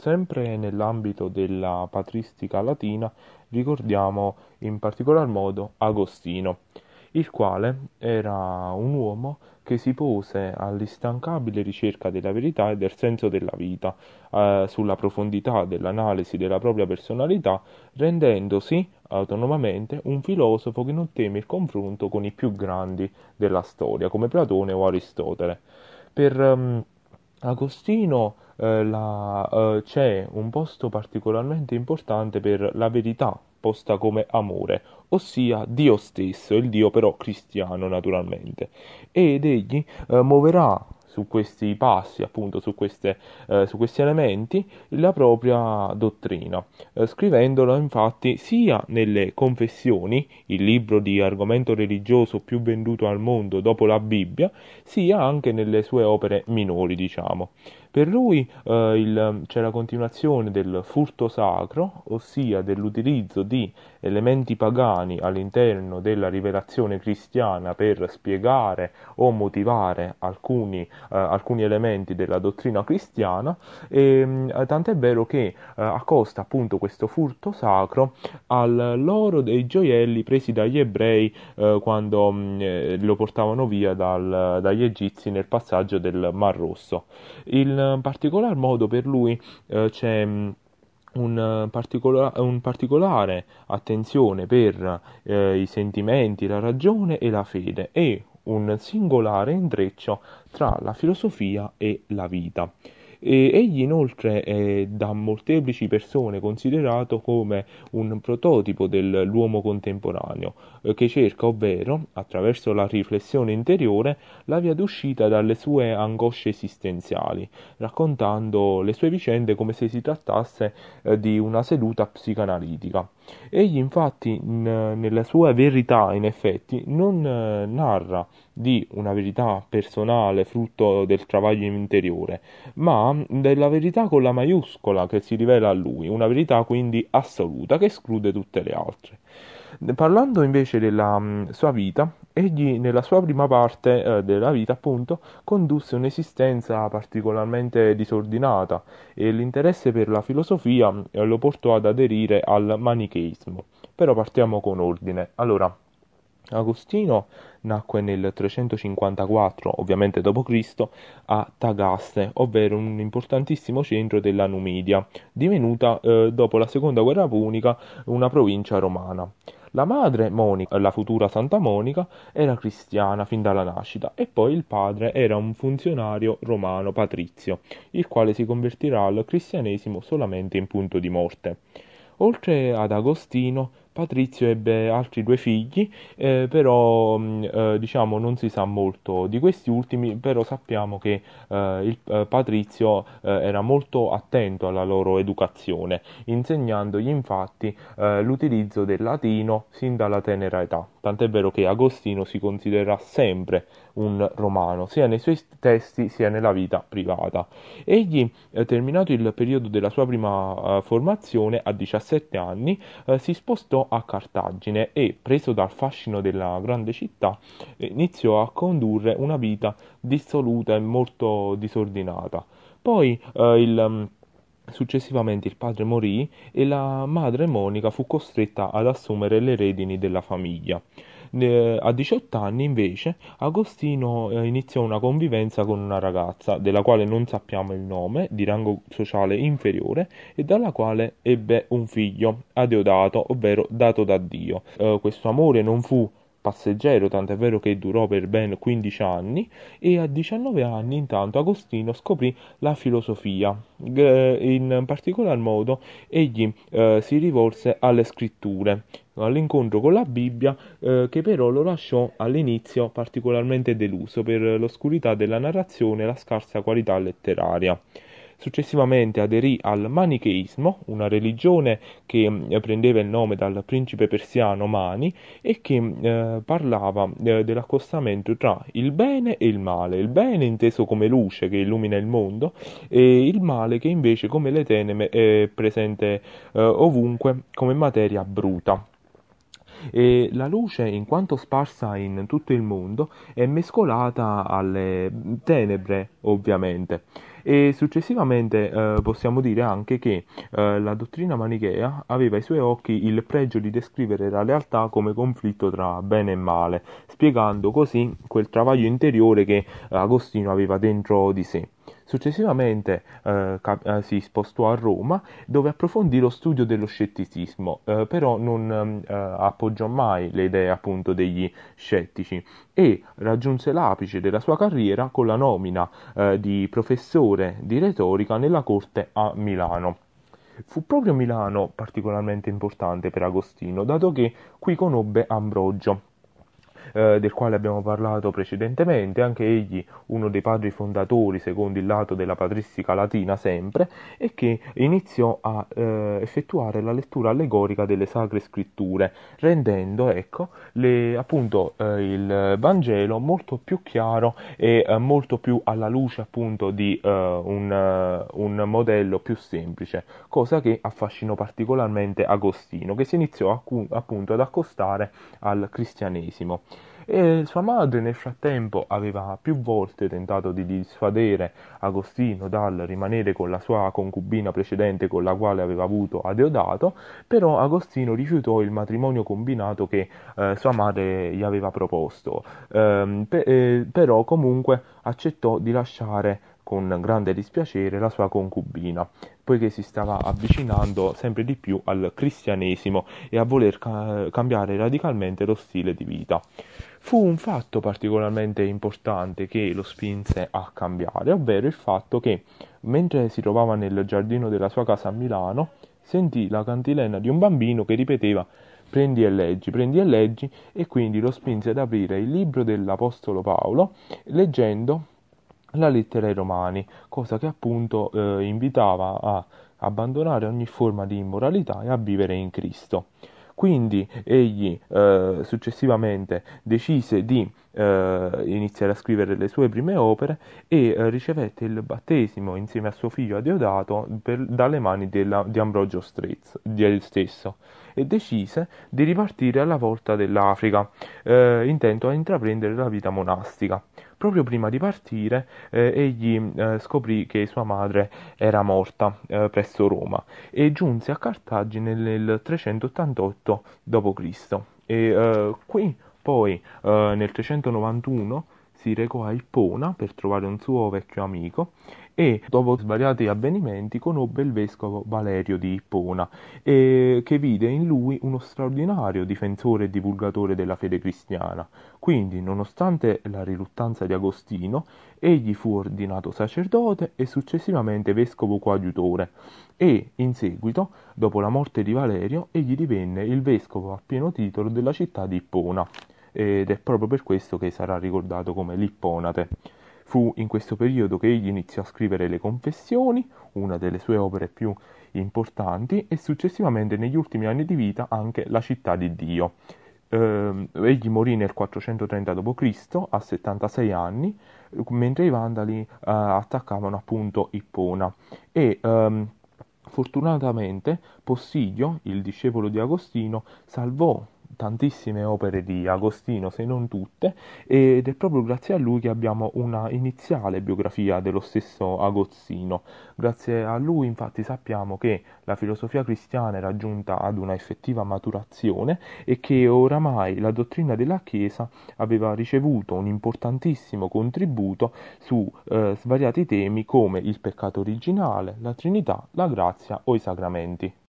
sempre nell'ambito della patristica latina ricordiamo in particolar modo Agostino, il quale era un uomo che si pose all'instancabile ricerca della verità e del senso della vita, eh, sulla profondità dell'analisi della propria personalità, rendendosi autonomamente un filosofo che non teme il confronto con i più grandi della storia, come Platone o Aristotele. Per um, Agostino eh, la, eh, c'è un posto particolarmente importante per la verità posta come amore, ossia Dio stesso, il Dio però cristiano naturalmente, ed egli eh, muoverà su questi passi, appunto su, queste, eh, su questi elementi, la propria dottrina, eh, scrivendolo infatti sia nelle confessioni, il libro di argomento religioso più venduto al mondo dopo la Bibbia, sia anche nelle sue opere minori, diciamo. Per lui eh, c'è la continuazione del furto sacro, ossia dell'utilizzo di elementi pagani all'interno della rivelazione cristiana per spiegare o motivare alcuni, eh, alcuni elementi della dottrina cristiana, e, eh, tant'è vero che eh, accosta appunto questo furto sacro all'oro dei gioielli presi dagli ebrei eh, quando mh, mm, eh, lo portavano via dal, dagli egizi nel passaggio del Mar Rosso. Il particolar modo per lui eh, c'è mm, un, particola- un, particolare attenzione per eh, i sentimenti, la ragione e la fede e un singolare intreccio tra la filosofia e la vita. E egli inoltre è da molteplici persone considerato come un prototipo dell'uomo contemporaneo, eh, che cerca, ovvero, attraverso la riflessione interiore, la via d'uscita dalle sue angosce esistenziali, raccontando le sue vicende come se si trattasse eh, di una seduta psicanalitica. Egli infatti n- nella sua verità in effetti non eh, narra di una verità personale frutto del travaglio interiore, ma della verità con la maiuscola che si rivela a lui, una verità quindi assoluta che esclude tutte le altre. Parlando invece della mh, sua vita, egli nella sua prima parte eh, della vita appunto condusse un'esistenza particolarmente disordinata e l'interesse per la filosofia eh, lo portò ad aderire al manicheismo. Però partiamo con ordine. Allora, Agostino nacque nel 354, ovviamente d.C., a Tagaste, ovvero un importantissimo centro della Numidia, divenuta eh, dopo la seconda guerra punica una provincia romana. La madre, Monica, la futura Santa Monica, era cristiana fin dalla nascita e poi il padre era un funzionario romano patrizio, il quale si convertirà al cristianesimo solamente in punto di morte. Oltre ad Agostino, Patrizio ebbe altri due figli, eh, però mm, eh, diciamo non si sa molto di questi ultimi, però sappiamo che eh, il, eh, Patrizio eh, era molto attento alla loro educazione, insegnandogli infatti eh, l'utilizzo del latino sin dalla tenera età. Tant'è vero che Agostino si considera sempre un romano, sia nei suoi testi sia nella vita privata. Egli, terminato il periodo della sua prima formazione, a 17 anni, si spostò a Cartagine e, preso dal fascino della grande città, iniziò a condurre una vita dissoluta e molto disordinata. Poi eh, il mm, Successivamente il padre morì e la madre Monica fu costretta ad assumere le redini della famiglia a 18 anni invece Agostino eh, iniziò una convivenza con una ragazza della quale non sappiamo il nome, di rango sociale inferiore e dalla quale ebbe un figlio, Adeodato, ovvero dato da Dio. Eh, questo amore non fu passeggero, tant'è vero che durò per ben 15 anni e a 19 anni intanto Agostino scoprì la filosofia. In particolar modo egli eh, si rivolse alle scritture, all'incontro con la Bibbia eh, che però lo lasciò all'inizio particolarmente deluso per l'oscurità della narrazione e la scarsa qualità letteraria. Successivamente aderì al manicheismo, una religione che eh, prendeva il nome dal principe persiano Mani e che eh, parlava eh, dell'accostamento tra il bene e il male, il bene inteso come luce che illumina il mondo e il male che invece come le tenebre è presente eh, ovunque come materia bruta e la luce, in quanto sparsa in tutto il mondo, è mescolata alle tenebre, ovviamente. E successivamente eh, possiamo dire anche che eh, la dottrina manichea aveva ai suoi occhi il pregio di descrivere la realtà come conflitto tra bene e male, spiegando così quel travaglio interiore che Agostino aveva dentro di sé. Successivamente eh, cap- eh, si spostò a Roma dove approfondì lo studio dello scetticismo, eh, però non eh, appoggiò mai le idee appunto degli scettici e raggiunse l'apice della sua carriera con la nomina di professore di retorica nella corte a Milano. Fu proprio Milano particolarmente importante per Agostino, dato che qui conobbe Ambrogio, eh, del quale abbiamo parlato precedentemente, anche egli uno dei padri fondatori secondo il lato della patristica latina sempre, e che iniziò a eh, effettuare la lettura allegorica delle sacre scritture, rendendo ecco, le, appunto, eh, il Vangelo molto più chiaro e eh, molto più alla luce appunto di eh, un, un modello più semplice, cosa che affascinò particolarmente Agostino, che si iniziò appunto ad accostare al cristianesimo e sua madre nel frattempo aveva più volte tentato di dissuadere Agostino dal rimanere con la sua concubina precedente con la quale aveva avuto Adeodato, però Agostino rifiutò il matrimonio combinato che eh, sua madre gli aveva proposto, ehm, pe- eh, però comunque accettò di lasciare con grande dispiacere la sua concubina, poiché si stava avvicinando sempre di più al cristianesimo e a voler ca- cambiare radicalmente lo stile di vita. Fu un fatto particolarmente importante che lo spinse a cambiare, ovvero il fatto che, mentre si trovava nel giardino della sua casa a Milano, sentì la cantilena di un bambino che ripeteva prendi e leggi, prendi e leggi, e quindi lo spinse ad aprire il libro dell'Apostolo Paolo, leggendo la lettera ai Romani, cosa che appunto eh, invitava a abbandonare ogni forma di immoralità e a vivere in Cristo. Quindi egli eh, successivamente decise di eh, iniziare a scrivere le sue prime opere e eh, ricevette il battesimo insieme a suo figlio Adeodato per, dalle mani della, di Ambrogio Strezzo, di stesso e decise di ripartire alla volta dell'Africa, eh, intento a intraprendere la vita monastica. Proprio prima di partire, eh, egli eh, scoprì che sua madre era morta eh, presso Roma e giunse a Cartagine nel 388 d.C. E eh, qui poi eh, nel 391 si recò a Ippona per trovare un suo vecchio amico e dopo svariati avvenimenti conobbe il vescovo Valerio di Ippona e che vide in lui uno straordinario difensore e divulgatore della fede cristiana. Quindi, nonostante la riluttanza di Agostino, egli fu ordinato sacerdote e successivamente vescovo coadiutore e, in seguito, dopo la morte di Valerio, egli divenne il vescovo a pieno titolo della città di Ippona ed è proprio per questo che sarà ricordato come l'Ipponate. Fu in questo periodo che egli iniziò a scrivere le Confessioni, una delle sue opere più importanti, e successivamente negli ultimi anni di vita anche La città di Dio. Eh, egli morì nel 430 d.C. a 76 anni, mentre i Vandali eh, attaccavano appunto Ippona. E ehm, fortunatamente Possilio, il discepolo di Agostino, salvò tantissime opere di Agostino, se non tutte, ed è proprio grazie a lui che abbiamo una iniziale biografia dello stesso Agostino. Grazie a lui infatti sappiamo che la filosofia cristiana è raggiunta ad una effettiva maturazione e che oramai la dottrina della Chiesa aveva ricevuto un importantissimo contributo su eh, svariati temi come il peccato originale, la Trinità, la grazia o i sacramenti.